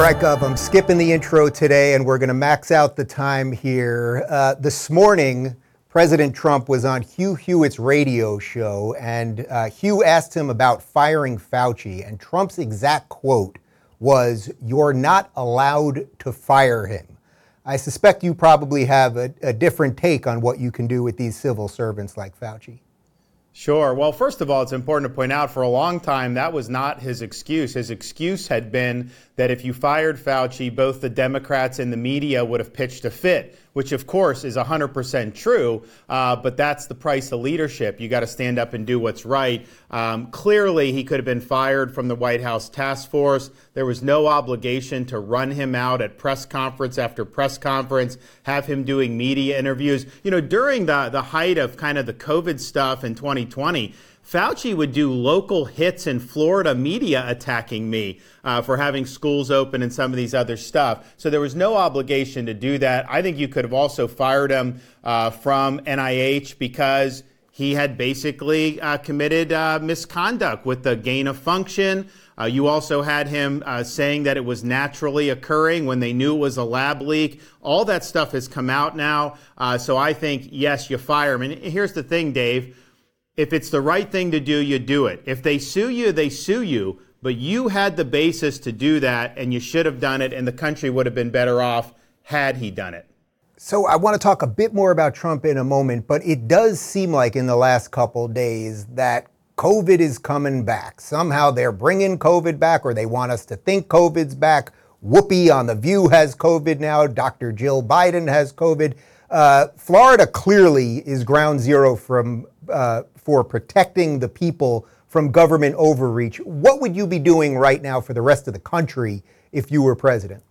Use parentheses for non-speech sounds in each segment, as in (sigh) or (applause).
All right, Gov, I'm skipping the intro today and we're going to max out the time here. Uh, this morning, President Trump was on Hugh Hewitt's radio show and uh, Hugh asked him about firing Fauci. And Trump's exact quote was, You're not allowed to fire him. I suspect you probably have a, a different take on what you can do with these civil servants like Fauci. Sure. Well, first of all, it's important to point out for a long time that was not his excuse. His excuse had been that if you fired Fauci, both the Democrats and the media would have pitched a fit, which of course is 100% true, uh, but that's the price of leadership. You got to stand up and do what's right. Um, clearly, he could have been fired from the White House task force. There was no obligation to run him out at press conference after press conference, have him doing media interviews. You know, during the, the height of kind of the COVID stuff in 2020, Fauci would do local hits in Florida media attacking me uh, for having schools open and some of these other stuff. So there was no obligation to do that. I think you could have also fired him uh, from NIH because he had basically uh, committed uh, misconduct with the gain of function. Uh, you also had him uh, saying that it was naturally occurring when they knew it was a lab leak. All that stuff has come out now. so I think, yes, you fire him. And here's the thing, Dave if it's the right thing to do, you do it. If they sue you, they sue you. But you had the basis to do that, and you should have done it, and the country would have been better off had he done it. So I want to talk a bit more about Trump in a moment, but it does seem like in the last couple days that COVID is coming back. Somehow they're bringing COVID back, or they want us to think COVID's back. Whoopi on The View has COVID now. Dr. Jill Biden has COVID. Uh, Florida clearly is ground zero from uh, for protecting the people from government overreach. What would you be doing right now for the rest of the country if you were president?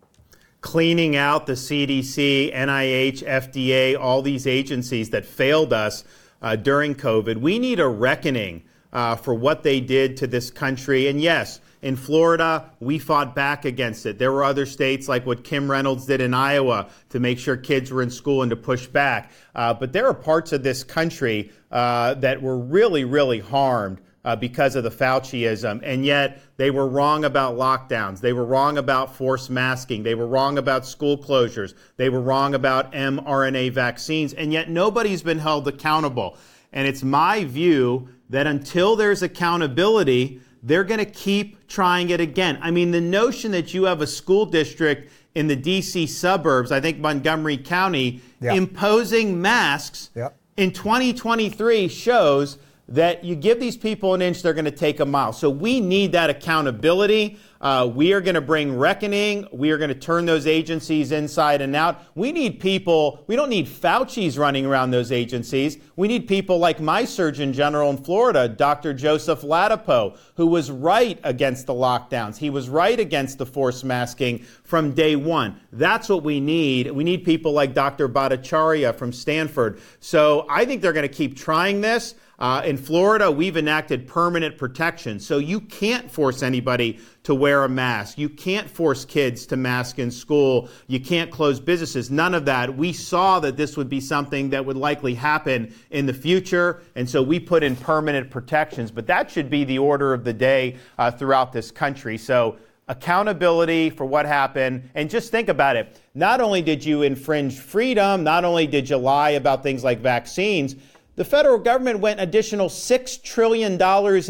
Cleaning out the CDC, NIH, FDA, all these agencies that failed us uh, during COVID. We need a reckoning uh, for what they did to this country. And yes, in Florida, we fought back against it. There were other states like what Kim Reynolds did in Iowa to make sure kids were in school and to push back. Uh, but there are parts of this country uh, that were really, really harmed. Uh, because of the Fauciism. And yet they were wrong about lockdowns. They were wrong about forced masking. They were wrong about school closures. They were wrong about mRNA vaccines. And yet nobody's been held accountable. And it's my view that until there's accountability, they're going to keep trying it again. I mean, the notion that you have a school district in the DC suburbs, I think Montgomery County, yep. imposing masks yep. in 2023 shows that you give these people an inch, they're going to take a mile. So we need that accountability. Uh, we are going to bring reckoning. We are going to turn those agencies inside and out. We need people, we don't need Fauci's running around those agencies. We need people like my Surgeon General in Florida, Dr. Joseph Ladapo, who was right against the lockdowns. He was right against the forced masking from day one. That's what we need. We need people like Dr. Bhattacharya from Stanford. So I think they're going to keep trying this. Uh, in Florida, we've enacted permanent protection. So you can't force anybody to wear a mask. You can't force kids to mask in school. You can't close businesses. None of that. We saw that this would be something that would likely happen in the future. And so we put in permanent protections. But that should be the order of the day uh, throughout this country. So accountability for what happened. And just think about it. Not only did you infringe freedom, not only did you lie about things like vaccines, the federal government went additional $6 trillion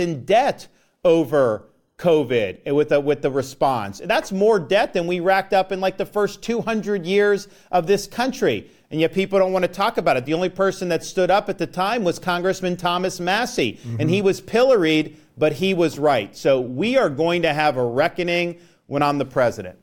in debt over COVID with the, with the response. That's more debt than we racked up in like the first 200 years of this country. And yet people don't want to talk about it. The only person that stood up at the time was Congressman Thomas Massie, mm-hmm. and he was pilloried, but he was right. So we are going to have a reckoning when I'm the president.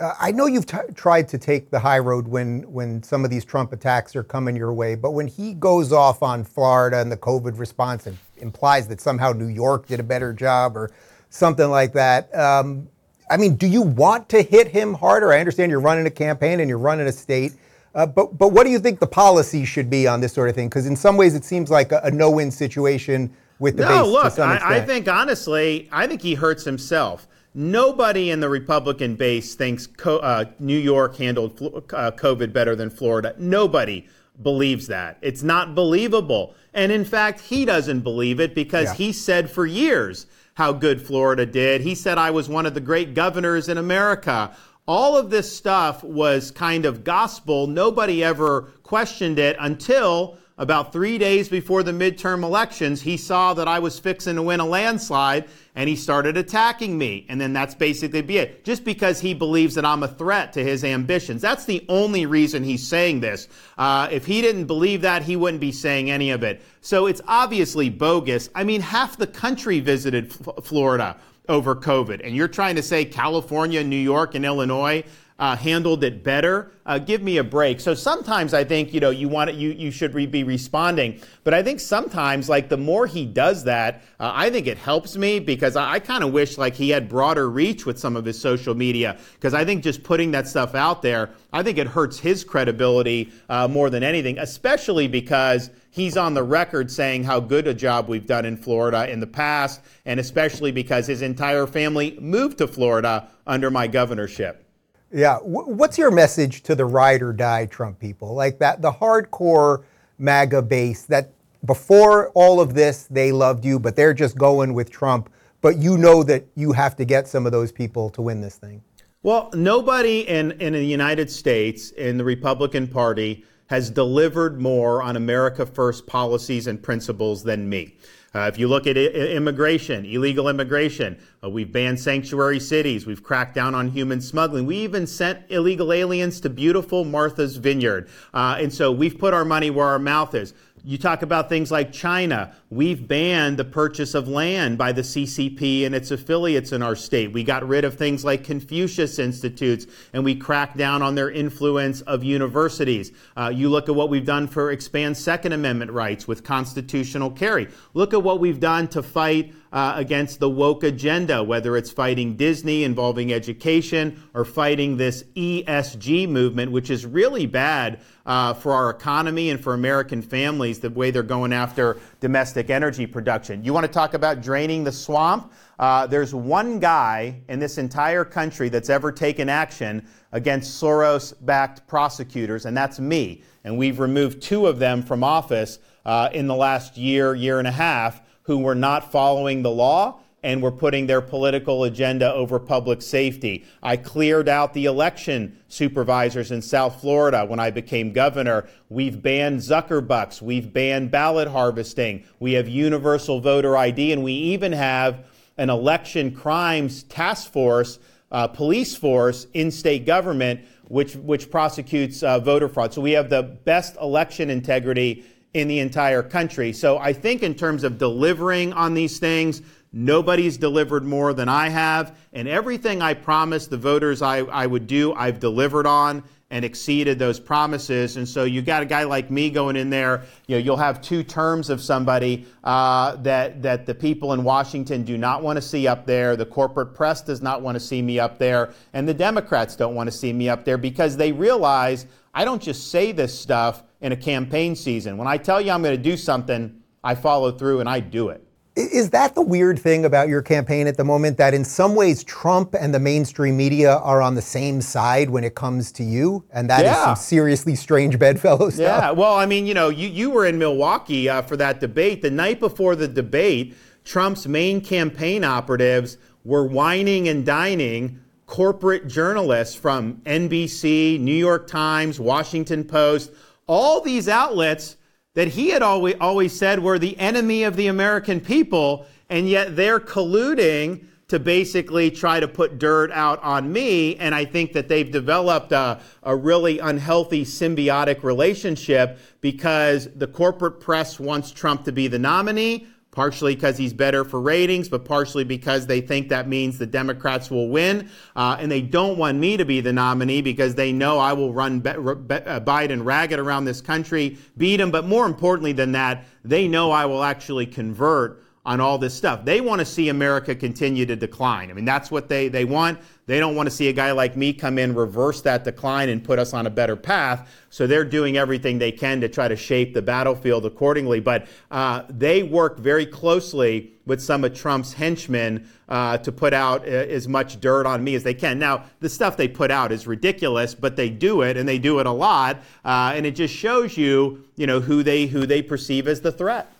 Uh, I know you've t- tried to take the high road when when some of these Trump attacks are coming your way, but when he goes off on Florida and the COVID response and implies that somehow New York did a better job or something like that, um, I mean, do you want to hit him harder? I understand you're running a campaign and you're running a state, uh, but but what do you think the policy should be on this sort of thing? Because in some ways, it seems like a, a no-win situation with the no, base. look, I, I think honestly, I think he hurts himself. Nobody in the Republican base thinks uh, New York handled uh, COVID better than Florida. Nobody. believes that. It's not believable. And in fact, he doesn't believe it because yeah. he said for years how good Florida did. He said I was one of the great governors in America. All of this stuff was kind of gospel. Nobody ever questioned it until about three days before the midterm elections, he saw that I was fixing to win a landslide and he started attacking me. And then that's basically be it. Just because he believes that I'm a threat to his ambitions. That's the only reason he's saying this. Uh, if he didn't believe that, he wouldn't be saying any of it. So it's obviously bogus. I mean, half the country visited F- Florida over COVID. And you're trying to say California, New York, and Illinois uh, handled it better. Uh, give me a break. So sometimes I think you know you want it, you you should re- be responding, but I think sometimes like the more he does that, uh, I think it helps me because I, I kind of wish like he had broader reach with some of his social media because I think just putting that stuff out there, I think it hurts his credibility uh, more than anything, especially because he's on the record saying how good a job we've done in Florida in the past, and especially because his entire family moved to Florida under my governorship. Yeah. What's your message to the ride or die Trump people? Like that, the hardcore MAGA base that before all of this, they loved you, but they're just going with Trump. But you know that you have to get some of those people to win this thing. Well, nobody in, in the United States, in the Republican Party, has delivered more on America First policies and principles than me. Uh, if you look at I- immigration, illegal immigration, uh, we've banned sanctuary cities. We've cracked down on human smuggling. We even sent illegal aliens to beautiful Martha's Vineyard. Uh, and so we've put our money where our mouth is. You talk about things like China. We've banned the purchase of land by the CCP and its affiliates in our state. We got rid of things like Confucius Institutes and we cracked down on their influence of universities. Uh, you look at what we've done for expand Second Amendment rights with constitutional carry. Look at what we've done to fight uh, against the woke agenda, whether it's fighting Disney involving education or fighting this ESG movement, which is really bad uh, for our economy and for American families, the way they're going after domestic energy production. You want to talk about draining the swamp? Uh, there's one guy in this entire country that's ever taken action against Soros backed prosecutors, and that's me. And we've removed two of them from office uh, in the last year, year and a half who were not following the law and were putting their political agenda over public safety. I cleared out the election supervisors in South Florida when I became governor. We've banned Zuckerbucks. We've banned ballot harvesting. We have universal voter ID, and we even have an election crimes task force, uh, police force in state government, which, which prosecutes uh, voter fraud. So we have the best election integrity in the entire country. So I think in terms of delivering on these things, nobody's delivered more than I have. And everything I promised the voters I, I would do, I've delivered on and exceeded those promises. And so you got a guy like me going in there. You know, you'll have two terms of somebody uh, that that the people in Washington do not want to see up there. The corporate press does not want to see me up there, and the Democrats don't want to see me up there because they realize I don't just say this stuff in a campaign season. When I tell you I'm going to do something, I follow through and I do it. Is that the weird thing about your campaign at the moment? That in some ways Trump and the mainstream media are on the same side when it comes to you? And that yeah. is some seriously strange bedfellow stuff. Yeah, well, I mean, you know, you, you were in Milwaukee uh, for that debate. The night before the debate, Trump's main campaign operatives were wining and dining corporate journalists from NBC, New York Times, Washington Post all these outlets that he had always, always said were the enemy of the American people, and yet they're colluding to basically try to put dirt out on me. And I think that they've developed a, a really unhealthy symbiotic relationship because the corporate press wants Trump to be the nominee partially because he's better for ratings, but partially because they think that means the Democrats will win. Uh, and they don't want me to be the nominee because they know I will run Be- Be- uh, Biden ragged around this country, beat him. But more importantly than that, they know I will actually convert on all this stuff. They want to see America continue to decline. I mean, that's what they, they want. They don't want to see a guy like me come in, reverse that decline, and put us on a better path. So they're doing everything they can to try to shape the battlefield accordingly. But uh, they work very closely with some of Trump's henchmen uh, to put out uh, as much dirt on me as they can. Now, the stuff they put out is ridiculous, but they do it, and they do it a lot, uh, and it just shows you, you know, who they who they perceive as the threat.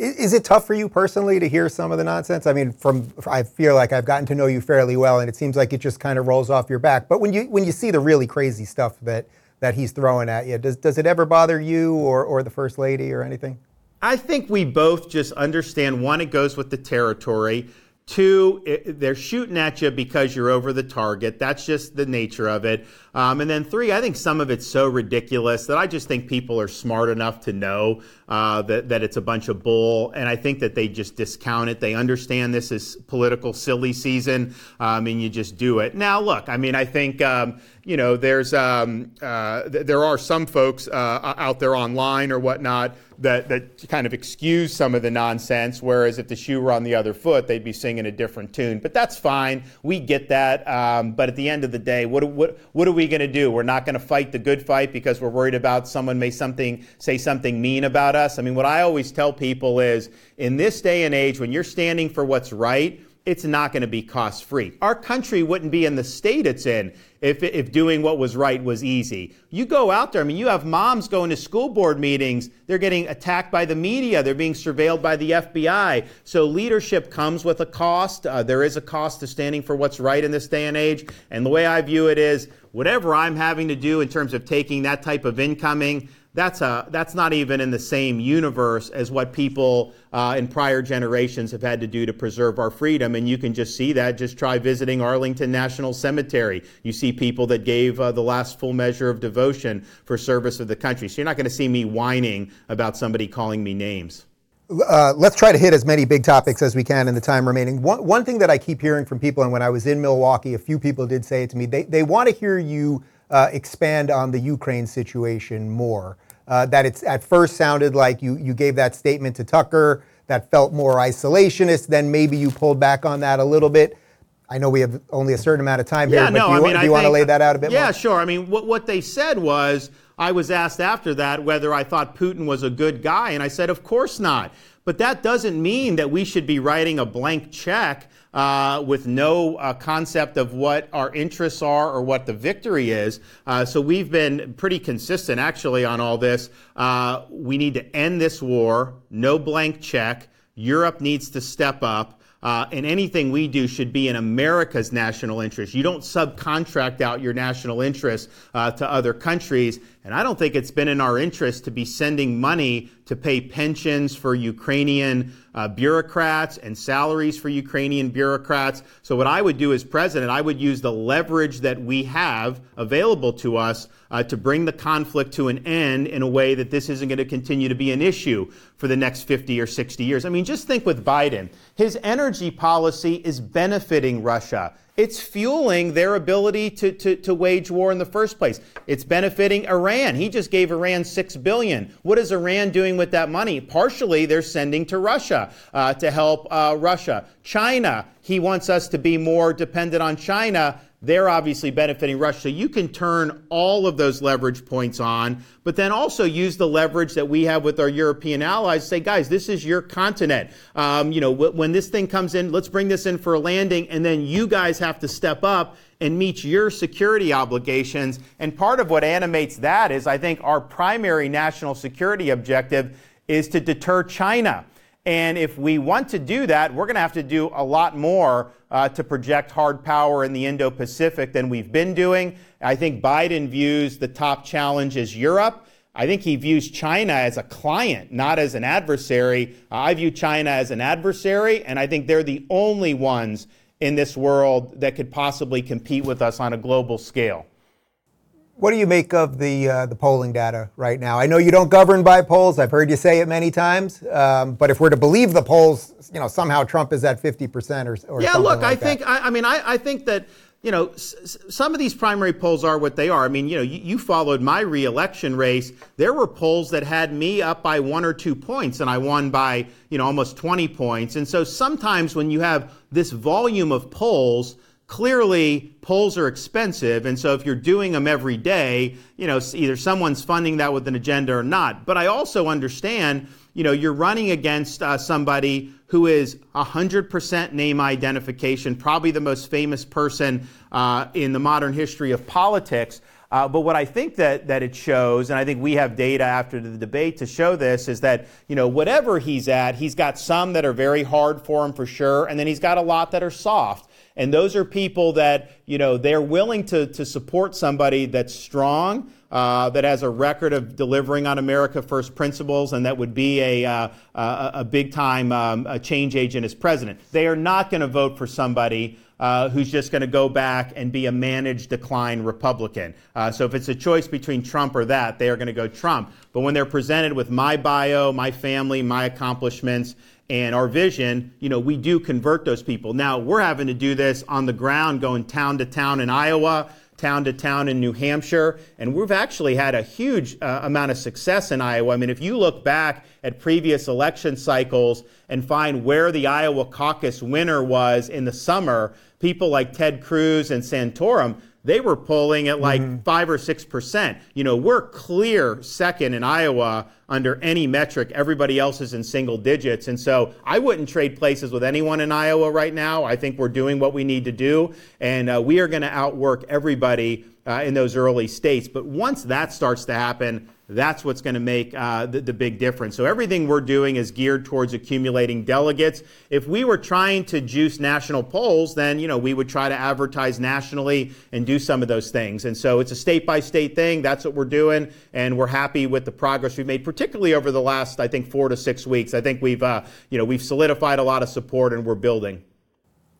Is it tough for you personally to hear some of the nonsense? I mean, from I feel like I've gotten to know you fairly well, and it seems like it just kind of rolls off your back. But when you when you see the really crazy stuff that that he's throwing at you, does does it ever bother you or or the first lady or anything? I think we both just understand one, it goes with the territory. Two, it, they're shooting at you because you're over the target. That's just the nature of it. Um, and then three, I think some of it's so ridiculous that I just think people are smart enough to know uh, that, that it's a bunch of bull. And I think that they just discount it. They understand this is political silly season, um, and you just do it. Now, look, I mean, I think, um, you know, there's um, uh, th- there are some folks uh, out there online or whatnot that, that kind of excuse some of the nonsense, whereas if the shoe were on the other foot, they'd be singing a different tune. But that's fine. We get that. Um, but at the end of the day, what, what, what are we going to do? We're not going to fight the good fight because we're worried about someone may something say something mean about us. I mean, what I always tell people is in this day and age, when you're standing for what's right, it's not going to be cost free. Our country wouldn't be in the state it's in if, if doing what was right was easy. You go out there, I mean, you have moms going to school board meetings. They're getting attacked by the media. They're being surveilled by the FBI. So leadership comes with a cost. Uh, there is a cost to standing for what's right in this day and age. And the way I view it is whatever I'm having to do in terms of taking that type of incoming, that's a that's not even in the same universe as what people uh, in prior generations have had to do to preserve our freedom. And you can just see that. Just try visiting Arlington National Cemetery. You see people that gave uh, the last full measure of devotion for service of the country. So you're not going to see me whining about somebody calling me names. Uh, let's try to hit as many big topics as we can in the time remaining. One, one thing that I keep hearing from people, and when I was in Milwaukee, a few people did say it to me, they, they want to hear you expand on the Ukraine situation more. Uh, that it's at first sounded like you, you gave that statement to Tucker that felt more isolationist, then maybe you pulled back on that a little bit. I know we have only a certain amount of time yeah, here, but no, do you, I mean, do you want to lay that out a bit yeah, more? Yeah, sure. I mean, what, what they said was, I was asked after that whether I thought Putin was a good guy, and I said, of course not. But that doesn't mean that we should be writing a blank check uh, with no uh, concept of what our interests are or what the victory is. Uh, so we've been pretty consistent, actually, on all this. Uh, we need to end this war, no blank check. Europe needs to step up. Uh, and anything we do should be in America's national interest. You don't subcontract out your national interests uh, to other countries. And I don't think it's been in our interest to be sending money to pay pensions for Ukrainian uh, bureaucrats and salaries for Ukrainian bureaucrats. So, what I would do as president, I would use the leverage that we have available to us uh, to bring the conflict to an end in a way that this isn't going to continue to be an issue for the next 50 or 60 years. I mean, just think with Biden. His energy policy is benefiting Russia. It's fueling their ability to, to, to, wage war in the first place. It's benefiting Iran. He just gave Iran six billion. What is Iran doing with that money? Partially, they're sending to Russia uh, to help uh, Russia. China, he wants us to be more dependent on China they're obviously benefiting Russia. So you can turn all of those leverage points on, but then also use the leverage that we have with our European allies. Say, guys, this is your continent. Um, you know, when this thing comes in, let's bring this in for a landing, and then you guys have to step up and meet your security obligations. And part of what animates that is, I think, our primary national security objective is to deter China. And if we want to do that, we're going to have to do a lot more uh, to project hard power in the Indo Pacific than we've been doing. I think Biden views the top challenge as Europe. I think he views China as a client, not as an adversary. I view China as an adversary, and I think they're the only ones in this world that could possibly compete with us on a global scale. What do you make of the uh, the polling data right now? I know you don't govern by polls. I've heard you say it many times. Um, but if we're to believe the polls, you know somehow Trump is at fifty percent or, or yeah. Look, like I think I, I, mean I, I think that you know, s- some of these primary polls are what they are. I mean, you know, you, you, followed my reelection race. There were polls that had me up by one or two points, and I won by, you know, almost 20 points. And so sometimes when you have this volume of polls, clearly polls are expensive. And so if you're doing them every day, you know, either someone's funding that with an agenda or not. But I also understand you know, you're running against uh, somebody who is 100% name identification, probably the most famous person uh, in the modern history of politics. Uh, but what I think that, that it shows, and I think we have data after the debate to show this, is that, you know, whatever he's at, he's got some that are very hard for him for sure, and then he's got a lot that are soft. And those are people that, you know, they're willing to, to support somebody that's strong, uh, that has a record of delivering on America First principles and that would be a, uh, a, a big time um, a change agent as president. They are not going to vote for somebody uh, who's just going to go back and be a managed decline Republican. Uh, so if it's a choice between Trump or that, they are going to go Trump. But when they're presented with my bio, my family, my accomplishments, and our vision, you know, we do convert those people. Now, we're having to do this on the ground, going town to town in Iowa, town to town in New Hampshire, and we've actually had a huge uh, amount of success in Iowa. I mean, if you look back at previous election cycles and find where the Iowa caucus winner was in the summer, people like Ted Cruz and Santorum, they were polling at like mm-hmm. five or six percent. You know, we're clear second in Iowa under any metric. Everybody else is in single digits. And so I wouldn't trade places with anyone in Iowa right now. I think we're doing what we need to do, and uh, we are going to outwork everybody uh, in those early states. But once that starts to happen, that's what's going to make uh, the, the, big difference. So everything we're doing is geared towards accumulating delegates. If we were trying to juice national polls, then you know we would try to advertise nationally and do some of those things. And so it's a state by state thing. That's what we're doing, and we're happy with the progress we've made, particularly over the last I think four to six weeks. I think we've uh, you know we've solidified a lot of support, and we're building.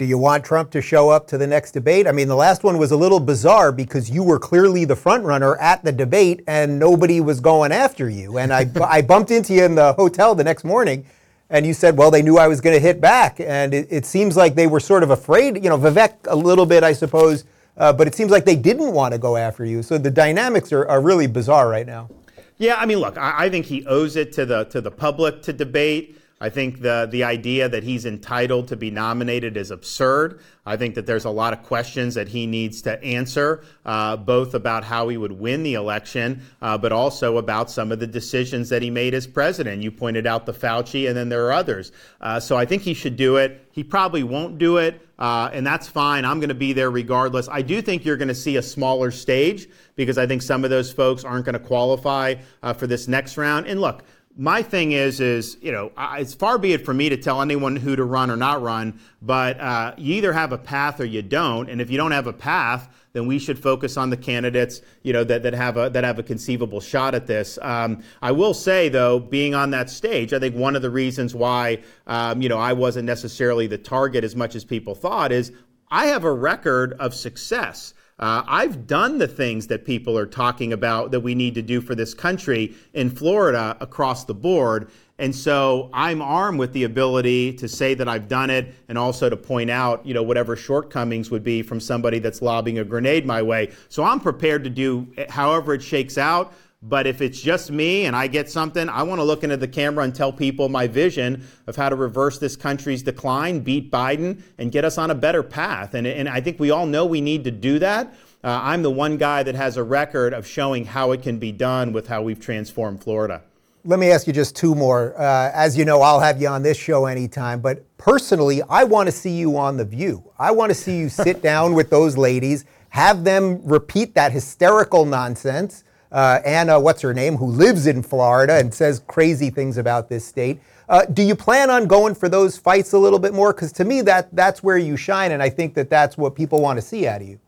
Do you want Trump to show up to the next debate? I mean, the last one was a little bizarre because you were clearly the front runner at the debate and nobody was going after you. And I, (laughs) I bumped into you in the hotel the next morning and you said, well, they knew I was going to hit back. And it, it, seems like they were sort of afraid, you know, Vivek a little bit, I suppose, uh, but it seems like they didn't want to go after you. So the dynamics are, are really bizarre right now. Yeah, I mean, look, I, I think he owes it to the to the public to debate. I think the the idea that he's entitled to be nominated is absurd. I think that there's a lot of questions that he needs to answer, uh, both about how he would win the election, uh, but also about some of the decisions that he made as president. You pointed out the Fauci, and then there are others. Uh, so I think he should do it. He probably won't do it, uh, and that's fine. I'm going to be there regardless. I do think you're going to see a smaller stage because I think some of those folks aren't going to qualify uh, for this next round. And look my thing is, is you know, it's far be it for me to tell anyone who to run or not run, but uh, you either have a path or you don't. And if you don't have a path, then we should focus on the candidates, you know, that, that have a that have a conceivable shot at this. Um, I will say, though, being on that stage, I think one of the reasons why, um, you know, I wasn't necessarily the target as much as people thought is I have a record of success. Uh, I've done the things that people are talking about that we need to do for this country in Florida across the board. And so I'm armed with the ability to say that I've done it and also to point out, you know, whatever shortcomings would be from somebody that's lobbing a grenade my way. So I'm prepared to do however it shakes out. But if it's just me and I get something, I want to look into the camera and tell people my vision of how to reverse this country's decline, beat Biden, and get us on a better path. And, and I think we all know we need to do that. Uh, I'm the one guy that has a record of showing how it can be done with how we've transformed Florida. Let me ask you just two more. Uh, as you know, I'll have you on this show anytime, but personally, I want to see you on The View. I want to see you sit (laughs) down with those ladies, have them repeat that hysterical nonsense uh, Anna, what's her name, who lives in Florida and says crazy things about this state. Uh, do you plan on going for those fights a little bit more? Because to me, that that's where you shine, and I think that that's what people want to see out of you.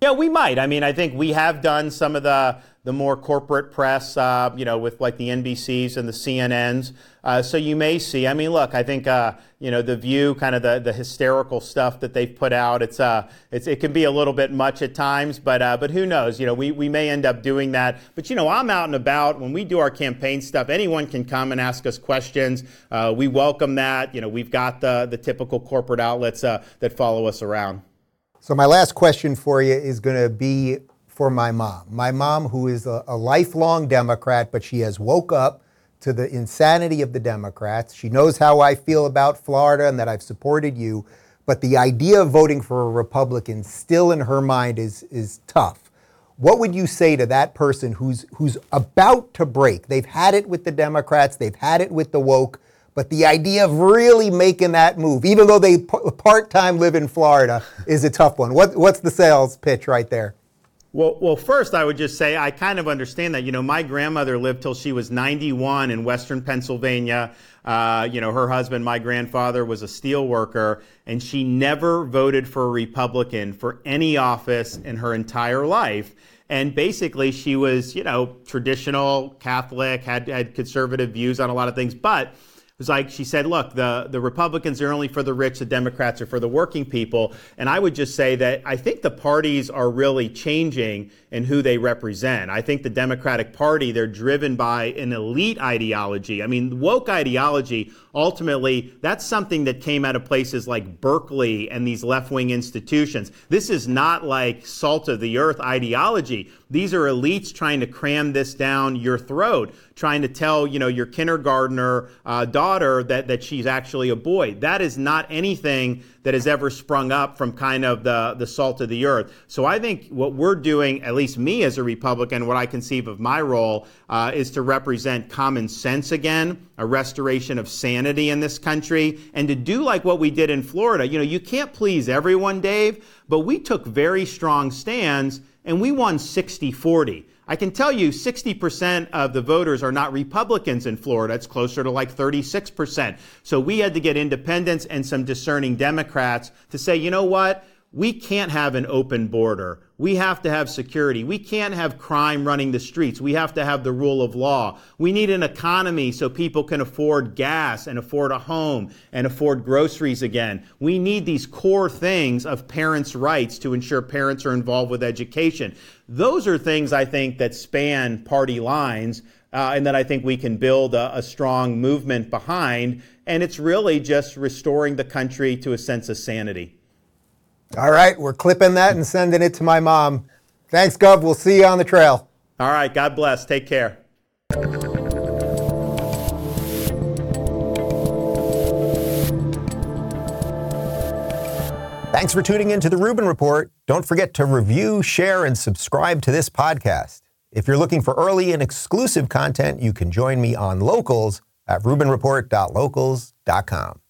Yeah, we might. I mean, I think we have done some of the the more corporate press, uh, you know, with like the NBCs and the CNNs. Uh, so you may see. I mean, look, I think uh, you know the View, kind of the, the hysterical stuff that they've put out. It's uh, it's it can be a little bit much at times, but uh, but who knows? You know, we we may end up doing that. But you know, I'm out and about when we do our campaign stuff. Anyone can come and ask us questions. Uh, we welcome that. You know, we've got the the typical corporate outlets uh, that follow us around. So, my last question for you is going to be for my mom. My mom, who is a, a, lifelong Democrat, but she has woke up to the insanity of the Democrats. She knows how I feel about Florida and that I've supported you, but the idea of voting for a Republican still in her mind is, is tough. What would you say to that person who's, who's about to break? They've had it with the Democrats, they've had it with the woke, but the idea of really making that move, even though they part time live in Florida, is a tough one. What, what's the sales pitch right there? Well, well, first I would just say I kind of understand that. You know, my grandmother lived till she was 91 in Western Pennsylvania. Uh, you know, her husband, my grandfather, was a steel worker, and she never voted for a Republican for any office in her entire life. And basically, she was, you know, traditional Catholic, had had conservative views on a lot of things, but was like she said, look, the, the Republicans are only for the rich, the Democrats are for the working people. And I would just say that I think the parties are really changing in who they represent. I think the Democratic Party, they're driven by an elite ideology. I mean, woke ideology, ultimately, that's something that came out of places like Berkeley and these left wing institutions. This is not like salt of the earth ideology. These are elites trying to cram this down your throat, trying to tell, you know, your kindergartner uh, daughter that, that she's actually a boy. That is not anything that has ever sprung up from kind of the, the salt of the earth. So I think what we're doing, at least me as a Republican, what I conceive of my role uh, is to represent common sense again, a restoration of sanity in this country, and to do like what we did in Florida. You know, you can't please everyone, Dave, but we took very strong stands and we won 60 40. I can tell you 60% of the voters are not Republicans in Florida. It's closer to like 36%. So we had to get independents and some discerning Democrats to say, you know what? We can't have an open border. We have to have security. We can't have crime running the streets. We have to have the rule of law. We need an economy so people can afford gas and afford a home and afford groceries again. We need these core things of parents' rights to ensure parents are involved with education. Those are things I think that span party lines uh, and that I think we can build a, a strong movement behind. And it's really just restoring the country to a sense of sanity. All right, we're clipping that and sending it to my mom. Thanks, Gov. We'll see you on the trail. All right, God bless. Take care. Thanks for tuning in to the Rubin Report. Don't forget to review, share, and subscribe to this podcast. If you're looking for early and exclusive content, you can join me on Locals at rubinreport.locals.com.